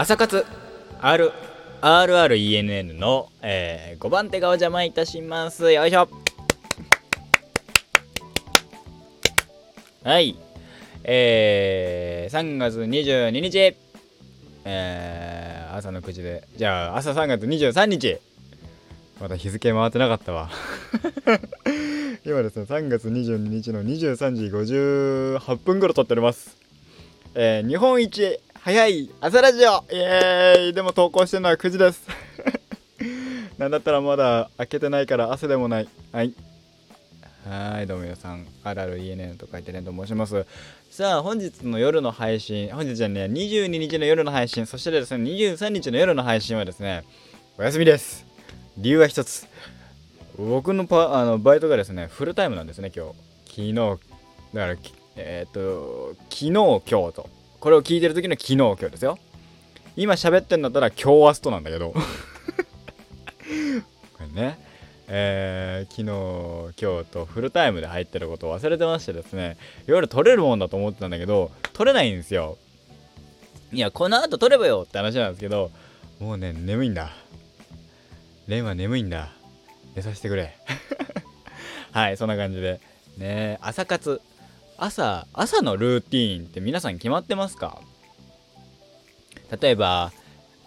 朝活。R RRENN の、えー、5番手がお邪魔いたします。よいしょ。はい。えー、3月22日。えー、朝の9時で。じゃあ朝3月23日。まだ日付回ってなかったわ。今ですね3月22日の23時58分頃撮っております。えー、日本一早い。朝ラジオ。イエーイ。でも投稿してるのは9時です。なんだったらまだ開けてないから汗でもない。はい。はいどうも皆さん。あるある ENN と書いてねと申します。さあ本日の夜の配信。本日じゃね22日の夜の配信。そしてですね23日の夜の配信はですねお休みです。理由は一つ。僕のパあのバイトがですねフルタイムなんですね今日。昨日。だからえっ、と昨日今日と。これを聞いてる時の昨日今日ですよ。今喋ってんだったら今日明日となんだけど。こ れね。えー、昨日今日とフルタイムで入ってることを忘れてましてですね。夜撮れるもんだと思ってたんだけど撮れないんですよ。いやこの後撮ればよって話なんですけどもうね眠いんだ。レンは眠いんだ。寝させてくれ。はいそんな感じで。ね朝活。朝朝のルーティーンって皆さん決まってますか？例えば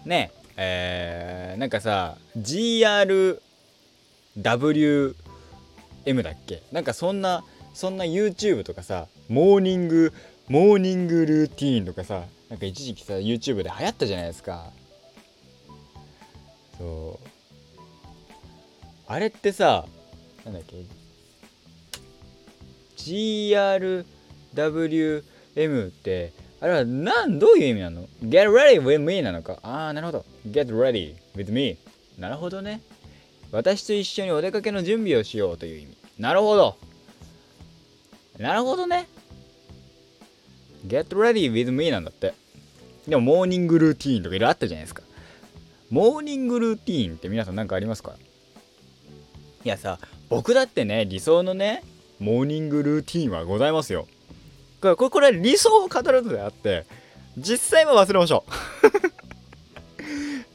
ねえー、なんかさ GRWM だっけ？なんかそんなそんな YouTube とかさモーニングモーニングルーティーンとかさなんか一時期さ YouTube で流行ったじゃないですか。そう。あれってさなんだっけ？GRWM ってあれは何どういう意味なの ?Get ready with me なのか？ああなるほど。Get ready with me なるほどね。私と一緒にお出かけの準備をしようという意味。なるほど。なるほどね。Get ready with me なんだって。でもモーニングルーティーンとかいろいろあったじゃないですか。モーニングルーティーンって皆さん何かありますか？いやさ僕だってね理想のねモーニングルーティンはございますよ。これ、これは理想を語るのであって、実際は忘れましょう。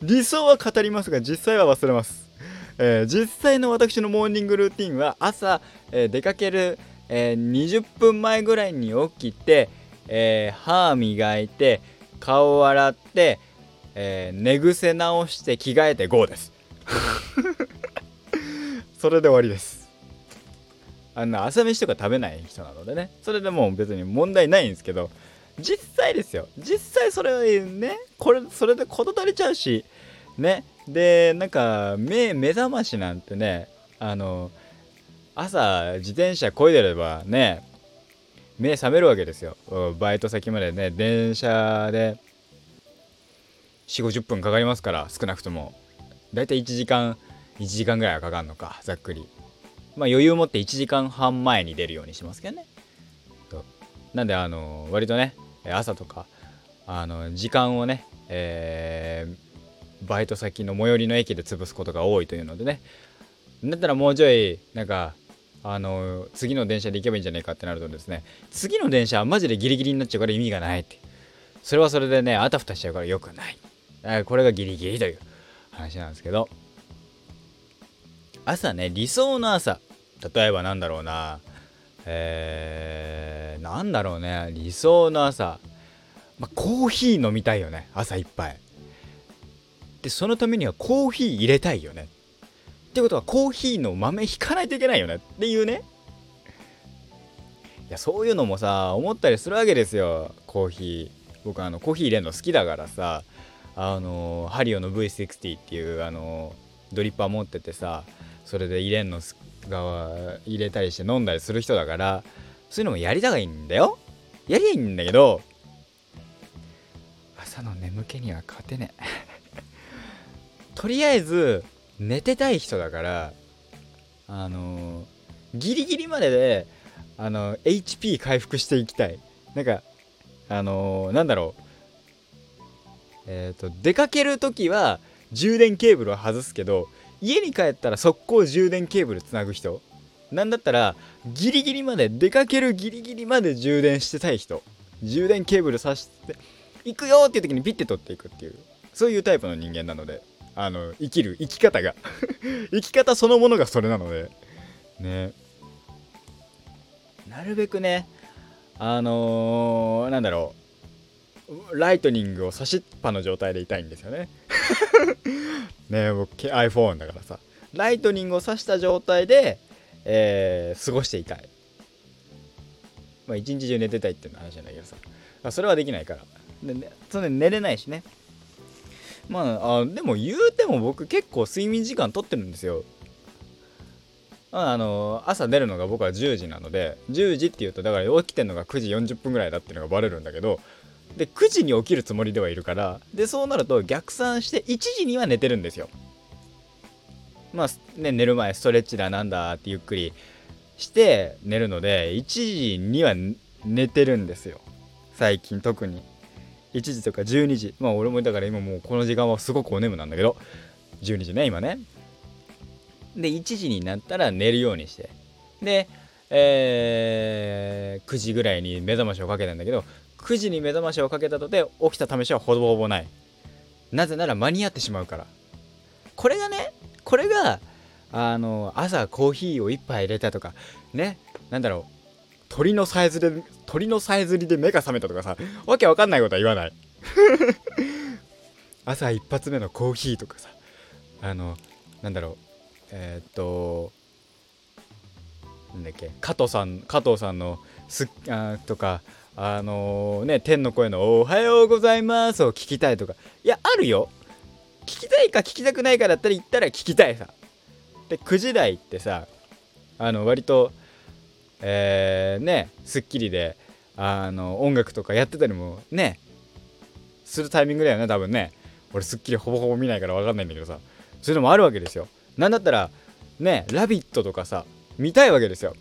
理想は語りますが、実際は忘れます。えー、実際の私のモーニングルーティンは朝、えー、出かける、えー、20分前ぐらいに起きて、え歯磨いて顔を洗って、え寝癖直して着替えて GO です それで終わりですあんな朝飯とか食べない人なのでね。それでもう別に問題ないんですけど。実際ですよ。実際それねこれそれで事足りちゃうし。ね。でなんか目目覚ましなんてねあの朝自転車こいでればね目覚めるわけですよ。バイト先までね電車で4 5 0分かかりますから少なくとも。だいたい1時間1時間ぐらいはかかるのかざっくり。まあ、余裕を持って1時間半前に出るようにしますけどね。なんで、あの割とね、朝とか、あの時間をね、えー、バイト先の最寄りの駅で潰すことが多いというのでね、だったらもうちょい、なんか、あの次の電車で行けばいいんじゃないかってなるとですね、次の電車はマジでギリギリになっちゃうから意味がないって。それはそれでね、あたふたしちゃうから良くない。これがギリギリという話なんですけど、朝ね、理想の朝。例えばなんだろうな。えー、なんだろうね。理想の朝、まあ、コーヒー飲みたいよね。朝一杯。でそのためにはコーヒー入れたいよね。ってことはコーヒーの豆引かないといけないよね。っていうね。いやそういうのもさ思ったりするわけですよ。コーヒー。僕あのコーヒー入れるの好きだからさ。あのハリオの V60 っていうあのドリッパー持っててさそれで入れんのが入れたりして飲んだりする人だからそういうのもやりたがいいんだよ。やりゃいいんだけど朝の眠気には勝てねえ。とりあえず寝てたい人だからあのー、ギリギリまでであの、HP 回復していきたい。なんかあのー、なんだろう。えっ、と出かける時は充電ケーブルを外すけど家に帰ったら速攻充電ケーブルつなぐ人。なんだったらギリギリまで出かけるギリギリまで充電してたい人。充電ケーブルさして行くよっていう時にピッて取っていくっていう。そういうタイプの人間なので。あの生きる生き方が。生き方そのものがそれなので。ね。なるべくねあのー、なんだろう。ライトニングを差しっぱの状態でいたいんですよね。ね僕 iPhone だからさ。ライトニングを差した状態で、えー、過ごしていたい。まあ一日中寝てたいっていう話じゃないけどさ。それはできないから。で、ね、それ寝れないしね。まああでも言うても僕結構睡眠時間とってるんですよ。あの朝出るのが僕は10時なので10時っていうとだから起きてるのが9時40分ぐらいだっていうのがバレるんだけどで9時に起きるつもりではいるからでそうなると逆算して1時には寝てるんですよ。まあね寝る前ストレッチだなんだってゆっくりして寝るので1時には寝てるんですよ。最近特に。1時とか12時。まあ俺もだから今もうこの時間はすごくお眠なんだけど12時ね今ね。で1時になったら寝るようにして。でえー、9時ぐらいに目覚ましをかけたんだけど9時に目覚ましをかけたとて起きた試しはほぼほぼない。なぜなら間に合ってしまうから。これがねこれがあの朝コーヒーを1杯入れたとかねなんだろう。鳥のさえずり鳥のさえずりで目が覚めたとかさわけわかんないことは言わない。朝一発目のコーヒーとかさあのなんだろう。えー、っとなんだっけ加藤さん加藤さんのすあとかあのー、ね天の声の「おはようございます」を聞きたいとかいやあるよ。聞きたいか聞きたくないかだったら言ったら聞きたいさ。で9時台ってさあの割とえー、ね『スッキリ』であの音楽とかやってたりもねするタイミングだよね多分ね。俺『スッキリ』ほぼほぼ見ないから分かんないんだけどさ。そういうのもあるわけですよ。なんだったらね「ラビット!」とかさ見たいわけですよ。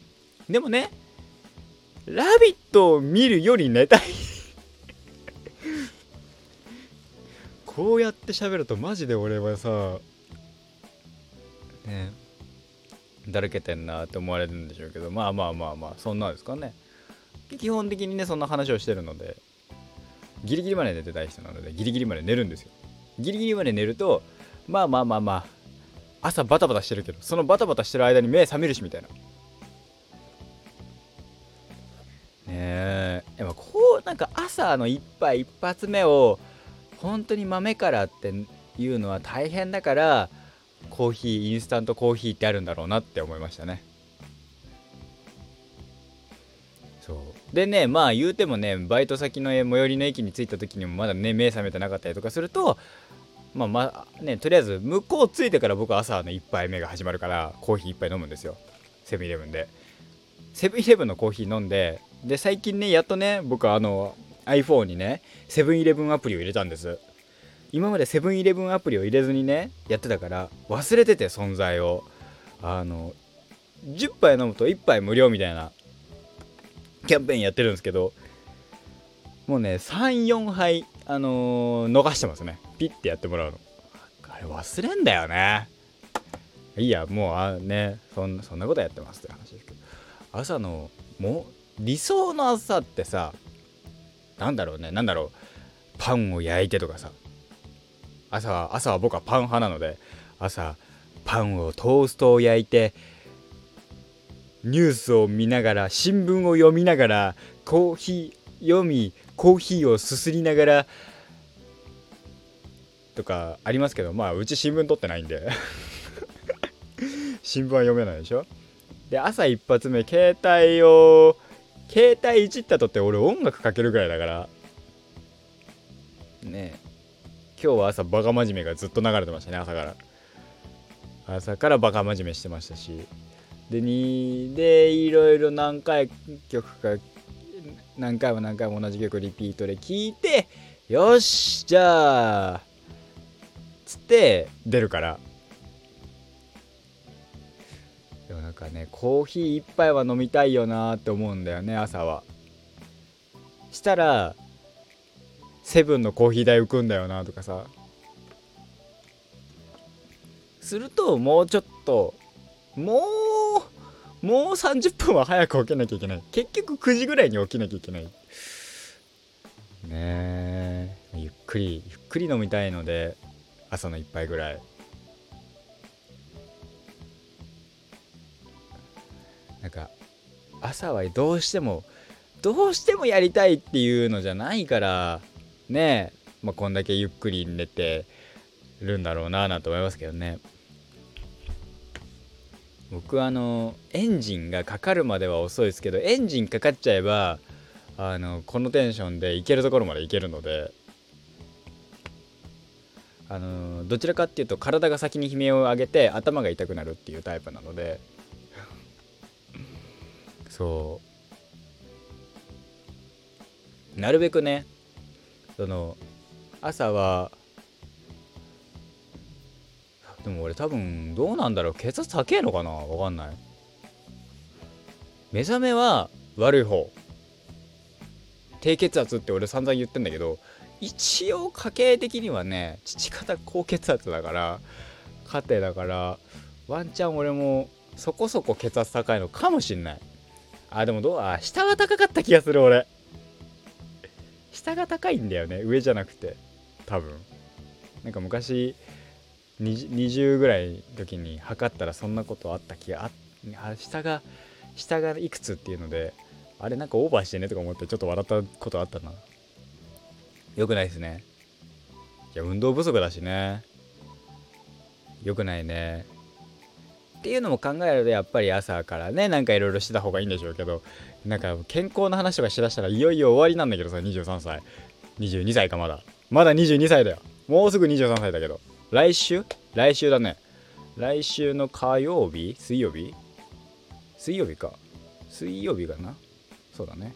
でもね「ラビット!」を見るより寝たい。こうやって喋るとマジで俺はさねだらけてんなって思われるんでしょうけどまあまあまあまあそんなんですかね。基本的にねそんな話をしてるのでギリギリまで寝てたい人なのでギリギリまで寝るんですよ。ギリギリまで寝るとまあまあまあまあ朝バタバタしてるけどそのバタバタしてる間に目覚めるしみたいな。えやっぱこうなんか朝の一杯一発目を本当に豆からっていうのは大変だからコーヒーインスタントコーヒーってあるんだろうなって思いましたね。そう。でねまあ言うてもねバイト先の最寄りの駅に着いた時にもまだね目覚めてなかったりとかするとまあまあねとりあえず向こう着いてから僕は朝の1杯目が始まるからコーヒー1杯飲むんですよ。セブンイレブンで。セブンイレブンのコーヒー飲んでで最近ねやっとね僕はあの iPhone にねセブンイレブンアプリを入れたんです。今までセブンイレブンアプリを入れずにねやってたから忘れてて存在を。あの10杯飲むと1杯無料みたいなキャンペーンやってるんですけどもうね34杯あのー、逃してますね。ピッてやってもらうの。あれ忘れんだよね。いいやもうあねそんそんなことやってますって話ですけど。朝のもう理想の朝ってさなんだろうねなんだろうパンを焼いてとかさ。朝は朝は僕はパン派なので朝パンをトーストを焼いてニュースを見ながら新聞を読みながらコーヒー読みコーヒーをすすりながらとかありますけどまあうち新聞取ってないんで。新聞は読めないでしょ？で朝一発目携帯を携帯いじったとって俺音楽かけるぐらいだから。ね今日は朝バカ真面目がずっと流れてましたね朝から。朝からバカ真面目してましたし。でにでいろいろ何回曲か何回も何回も同じ曲リピートで聴いてよしじゃあつって出るから。もなんかねコーヒー一杯は飲みたいよなって思うんだよね朝は。したらセブンのコーヒー代浮くんだよなとかさ。するともうちょっともうもう30分は早く起きなきゃいけない。結局9時ぐらいに起きなきゃいけない。ねえ。ゆっくりゆっくり飲みたいので朝の一杯ぐらい。なんか朝はどうしてもどうしてもやりたいっていうのじゃないからねえ、まあ、こんだけゆっくり寝てるんだろうななんて思いますけどね。僕あのエンジンがかかるまでは遅いですけどエンジンかかっちゃえばあのこのテンションで行けるところまで行けるので。あのどちらかっていうと体が先に悲鳴を上げて頭が痛くなるっていうタイプなので。そう。なるべくねその朝はでも俺多分どうなんだろう血圧高えのかなわかんない。目覚めは悪い方。低血圧って俺散々言ってんだけど一応家系的にはね父方高血圧だから家庭だからワンチャン俺もそこそこ血圧高いのかもしんない。あでもどうあ下が高かった気がする俺。下が高いんだよね。上じゃなくて。多分。なんか昔 20, 20ぐらい時に測ったらそんなことあった気があ下が下がいくつっていうのであれなんかオーバーしてねとか思ってちょっと笑ったことあったな。よくないですね。いや運動不足だしね。よくないね。っていうのも考えるとやっぱり朝からねなんかいろいろしてた方がいいんでしょうけどなんか健康の話とかしだしたらいよいよ終わりなんだけどさ23歳。22歳かまだ。まだ22歳だよ。もうすぐ23歳だけど。来週？来週だね。来週の火曜日？水曜日？水曜日か。水曜日かな。そうだね。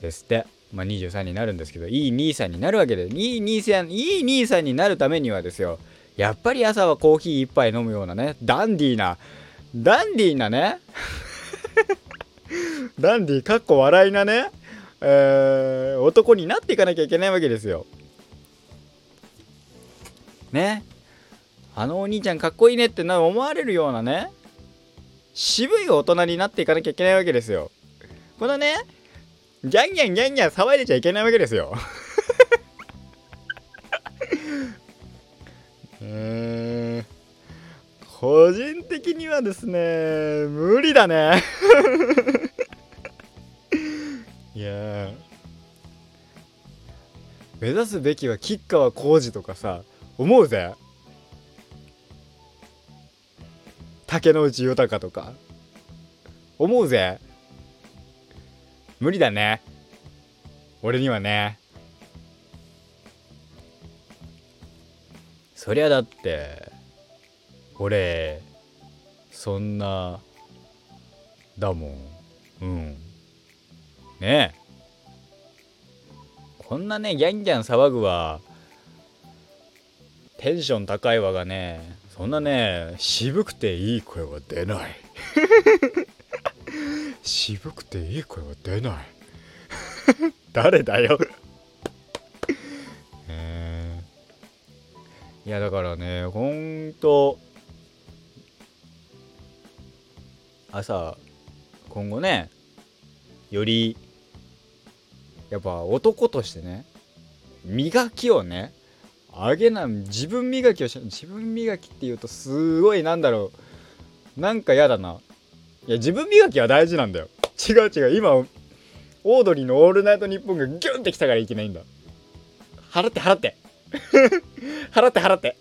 ですって。まあ23になるんですけどいい兄さんになるわけでいい兄さんいい兄さんになるためにはですよやっぱり朝はコーヒー一杯飲むようなねダンディーなダンディーなね ダンディーかっこ笑いなね、えー、男になっていかなきゃいけないわけですよ。ね。あのお兄ちゃんかっこいいねってな思われるようなね渋い大人になっていかなきゃいけないわけですよ。このねギャンギャンギャンギャン騒いでちゃいけないわけですよ。うん個人的にはですね無理だね。いや目指すべきは吉川晃司とかさ思うぜ。竹野内豊とか。思うぜ。無理だね。俺にはね。そりゃだって俺そんなだもん。うん。ねえ。こんなねギャンギャン騒ぐわ。テンション高いわがね。そんなね渋くていい声は出ない。渋くていい声は出ない。誰だよいやだからねほんと朝今後ねよりやっぱ男としてね磨きをねあげな自分磨きをし自分磨きっていうとすごいなんだろうなんか嫌だな。いや自分磨きは大事なんだよ。違う違う今オードリーの「オールナイトニッポン」がギュンってきたからいけないんだ。払って払って。払って払って。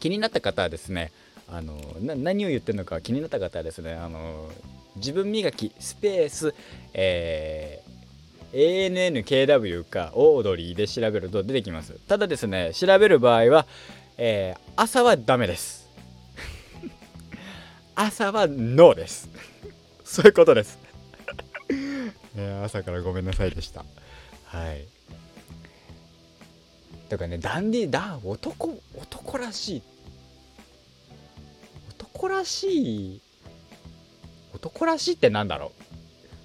気になった方はですねあの何を言ってるのか気になった方はですねあの自分磨きスペース、えー ANNKW かオードリーで調べると出てきます。ただですね調べる場合は、えー、朝はダメです。朝はノーです。そういうことです。朝からごめんなさいでした。はい。だからねダンディだ男男らしい。男らしい。男らしいってなんだろう。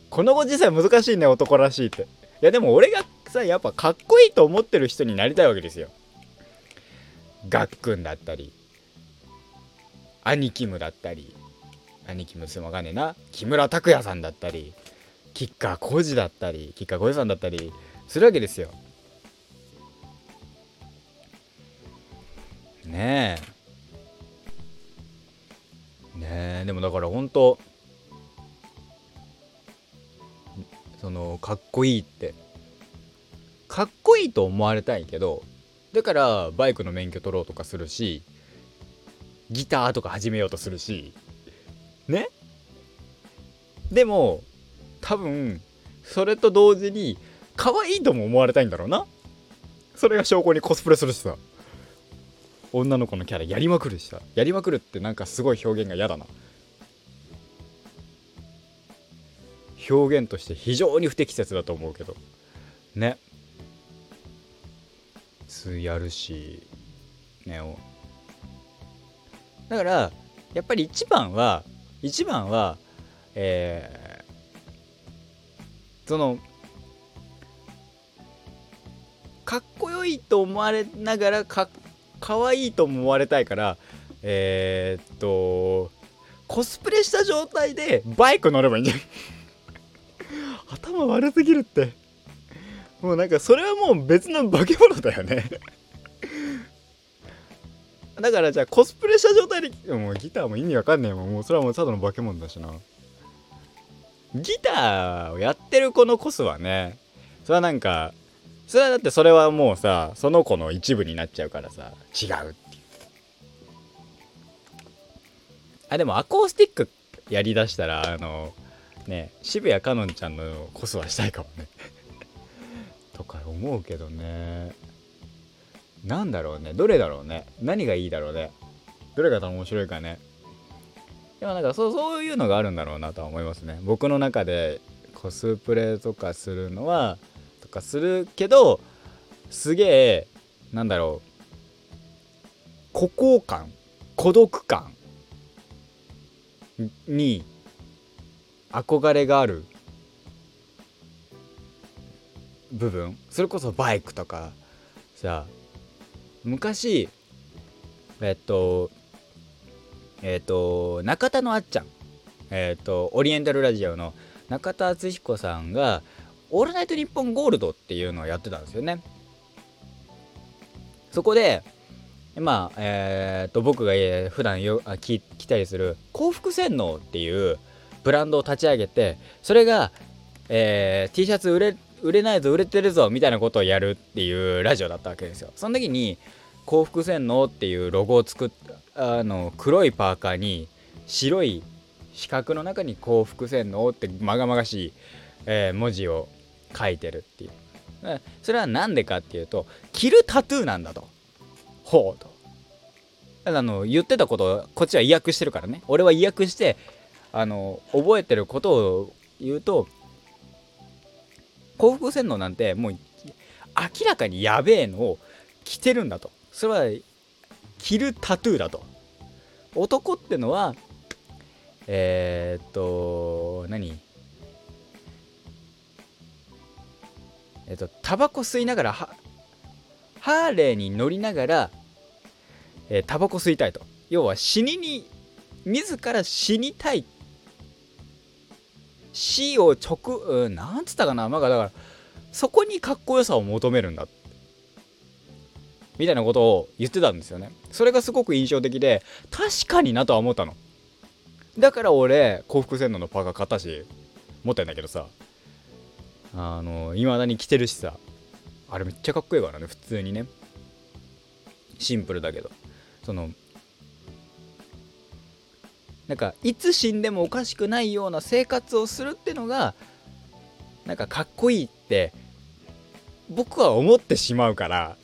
このご時世難しいね男らしいって。いやでも俺がさやっぱかっこいいと思ってる人になりたいわけですよ。ガックンだったり兄貴ムだったり兄貴ムすわかんねな木村拓哉さんだったり吉川浩司だったり吉川浩司さんだったりするわけですよ。ねえ。ねえ。でもだから本当そのかっこいいって。かっこいいと思われたいけどだからバイクの免許取ろうとかするしギターとか始めようとするしね？でも多分それと同時に可愛いとも思われたいんだろうな。それが証拠にコスプレするしさ。女の子のキャラやりまくるしさ。やりまくるってなんかすごい表現が嫌だな。表現として非常に不適切だと思うけど。ね。つやるし。ね。だからやっぱり一番は一番はえー、そのかっこよいと思われながらかかわいいと思われたいからえー、っとコスプレした状態でバイク乗ればいいんじゃない 頭悪すぎるって。もうなんかそれはもう別の化け物だよね。だからじゃあコスプレした状態でもうギターも意味わかんねえもん。もうそれはもうただの化け物だしな。ギターをやってる子のコスはねそれはなんかそれはだってそれはもうさその子の一部になっちゃうからさ違うっていう。あでもアコースティックやりだしたらあのね渋谷かのんちゃんのコスはしたいかもね。とか思うけどね。なんだろうね。どれだろうね。何がいいだろうね。どれが面白いかね。でもなんかそうそういうのがあるんだろうなとは思いますね。僕の中でコスプレとかするのはとかするけどすげえなんだろう孤高感孤独感に憧れがある部分それこそバイクとかさ昔えっとえっと中田のあっちゃんえっとオリエンタルラジオの中田敦彦さんが「オールナイトニッポンゴールド」っていうのをやってたんですよね。そこでまあえー、っと僕が普段よ聞きたりする幸福洗脳っていうブランドを立ち上げてそれが、えー、T シャツ売れ売れないぞ売れてるぞみたいなことをやるっていうラジオだったわけですよ。その時に幸福洗脳っていうロゴを作ったあの黒いパーカーに白い四角の中に幸福洗脳ってまがまがしい、えー、文字を書いてるっていう。それは何でかっていうと着るタトゥーなんだと。ほうと。あの言ってたことをこっちは意訳してるからね。俺は意訳してあの覚えてることを言うと幸福洗脳なんてもう明らかにやべえのを着てるんだと。それは着るタトゥーだと。男ってのはえー、っと何？えっとタバコ吸いながらハーレーに乗りながらえー、タバコ吸いたいと。要は死にに自ら死にたい。死を直、うん、なんつったかな？まあだからそこにかっこよさを求めるんだ。みたいなことを言ってたんですよね。それがすごく印象的で確かになとは思ったの。だから俺幸福洗脳のパーカー買ったし持ってんだけどさ。あのいまだに着てるしさあれめっちゃかっこいいからね普通にね。シンプルだけど。そのなんかいつ死んでもおかしくないような生活をするってのがなんかかっこいいって僕は思ってしまうから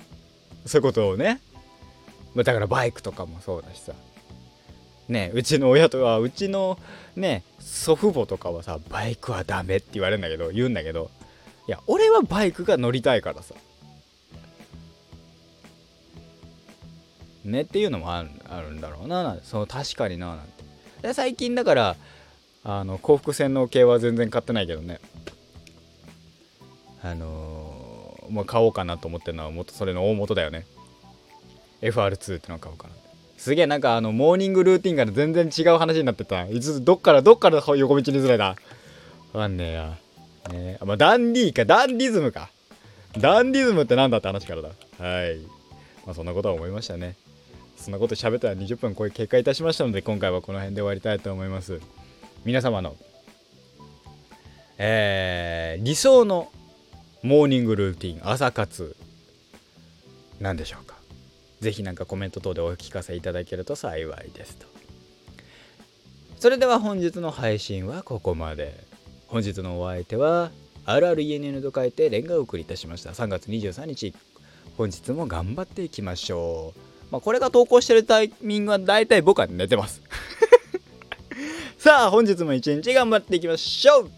そういうことをね。だからバイクとかもそうだしさ。ねうちの親とかうちのね祖父母とかはさバイクはダメって言われるんだけど言うんだけどいや俺はバイクが乗りたいからさ。ねっていうのもあるあるんだろうな。その確かにななんて。で最近だからあの幸福洗脳系は全然買ってないけどね。あのー、もう買おうかなと思ってるのはもっとそれの大元だよね。FR2 ってのを買おうかな。すげえなんかあのモーニングルーティンから全然違う話になってた。いつどっからどっから横道にずれた。わかんねえや。ね。まあ、ダンディーか。ダンディズムか。ダンディズムって何だって話からだ。はい。まあそんなことは思いましたね。そんなこと喋ったら20分こういう結果いたしましたので今回はこの辺で終わりたいと思います。皆様のえー、理想のモーニングルーティン朝活何でしょうか。ぜひなんかコメント等でお聞かせいただけると幸いですと。それでは本日の配信はここまで。本日のお相手は RRENN と書いてレンガをお送りいたしました。3月23日。本日も頑張っていきましょう。まあこれが投稿してるタイミングは大体僕は寝てます。さあ本日も一日頑張っていきましょう。